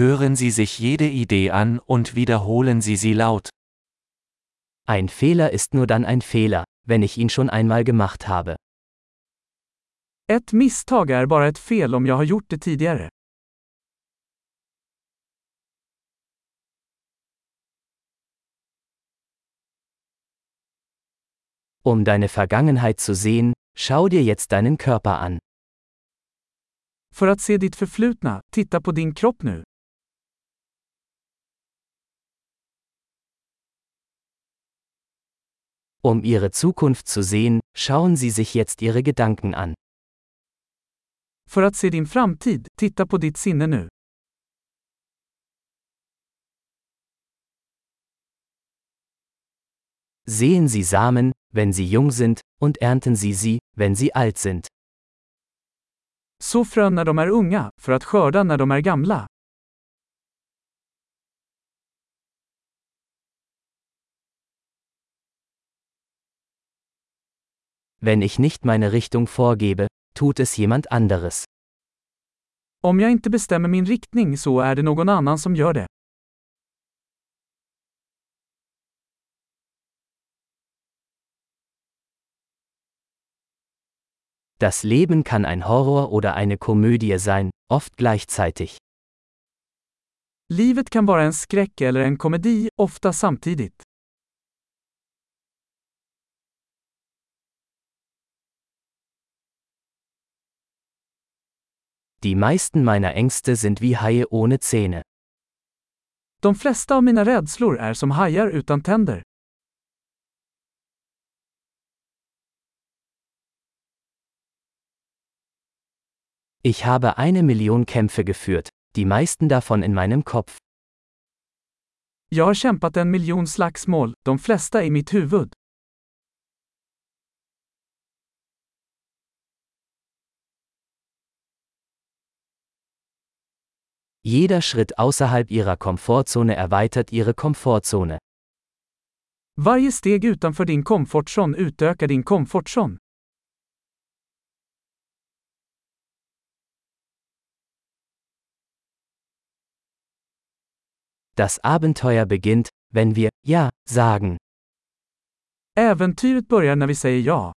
Hören Sie sich jede Idee an und wiederholen Sie sie laut. Ein Fehler ist nur dann ein Fehler, wenn ich ihn schon einmal gemacht habe. Ett misstag är bara ett fel om jag har gjort det tidigare. Um deine Vergangenheit zu sehen, schau dir jetzt deinen Körper an. För att se ditt förflutna, titta på din kropp nu. Um ihre Zukunft zu sehen, schauen Sie sich jetzt Ihre Gedanken an. För att se din framtid, titta på ditt sinne nu. Sehen Sie Samen, wenn sie jung sind, und ernten Sie sie, wenn sie alt sind. Så frön när de är unga, för att skörda när de är gamla. Wenn ich nicht meine Richtung vorgebe, tut es jemand anderes. Om jag inte bestämmer min riktning så är det någon annan som gör det. Das Leben kann ein Horror oder eine Komödie sein, oft gleichzeitig. Livet kan vara en skräck eller en komedi, ofta samtidigt. Die meisten meiner Ängste sind wie Haie ohne Zähne. De flesta av mina rädslor är som hajar utan tänder. Ich habe eine Million Kämpfe geführt, die meisten davon in meinem Kopf. Jag har kämpat en miljon slagsmål, de flesta i mitt huvud. Jeder Schritt außerhalb ihrer Komfortzone erweitert ihre Komfortzone. Varje steg utanför din komfortzon utökar din komfortzon. Das Abenteuer beginnt, wenn wir Ja sagen. Äventyret börjar när vi säger ja.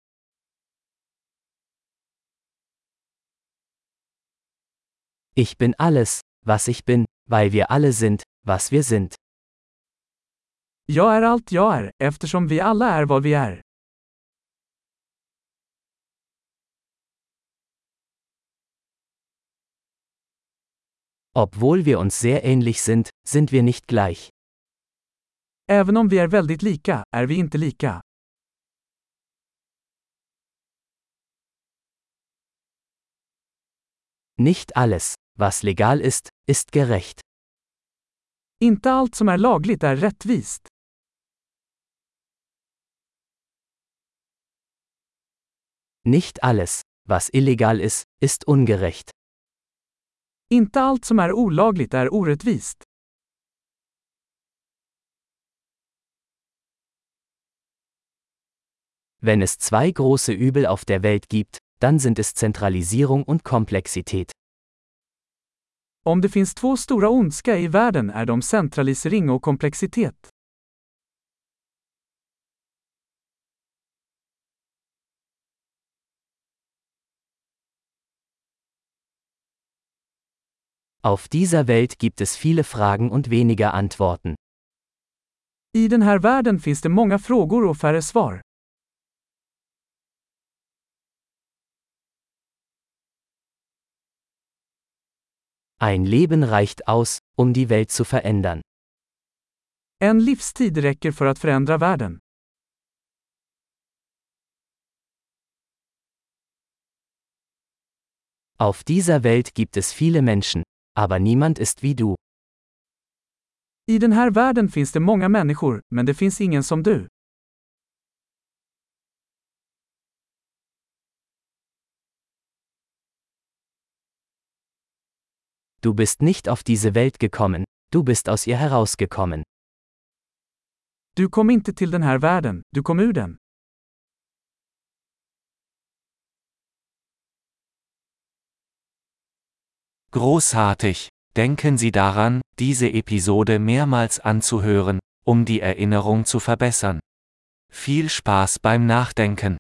Ich bin alles, was ich bin, weil wir alle sind, was wir sind. Jag är allt jag är, eftersom vi alla är vad vi är. Obwohl wir uns sehr ähnlich sind, sind wir nicht gleich. Även om vi är väldigt lika, är vi inte lika. Nicht alles, was legal ist, ist gerecht. Inte allt som är lagligt är rättvist. Nicht alles, was illegal ist, ist ungerecht. Inte allt som är olagligt är orättvist. Wenn es zwei große Übel auf der Welt gibt, dann sind es Zentralisierung und Komplexität. Om det finns två stora ondska i världen är de centralisering och komplexitet. Auf dieser Welt gibt es viele Fragen und weniger Antworten. I den här världen finns det många frågor och färre svar. Ein Leben reicht aus, um die Welt zu verändern. En livstid räcker för att förändra världen. Auf dieser Welt gibt es viele Menschen, aber niemand ist wie du. I den här världen finns det många människor, men det finns ingen som du. Du bist nicht auf diese Welt gekommen, du bist aus ihr herausgekommen. Du kom inte till den här världen, du kom ur den. Großartig! Denken Sie daran, diese Episode mehrmals anzuhören, um die Erinnerung zu verbessern. Viel Spaß beim Nachdenken.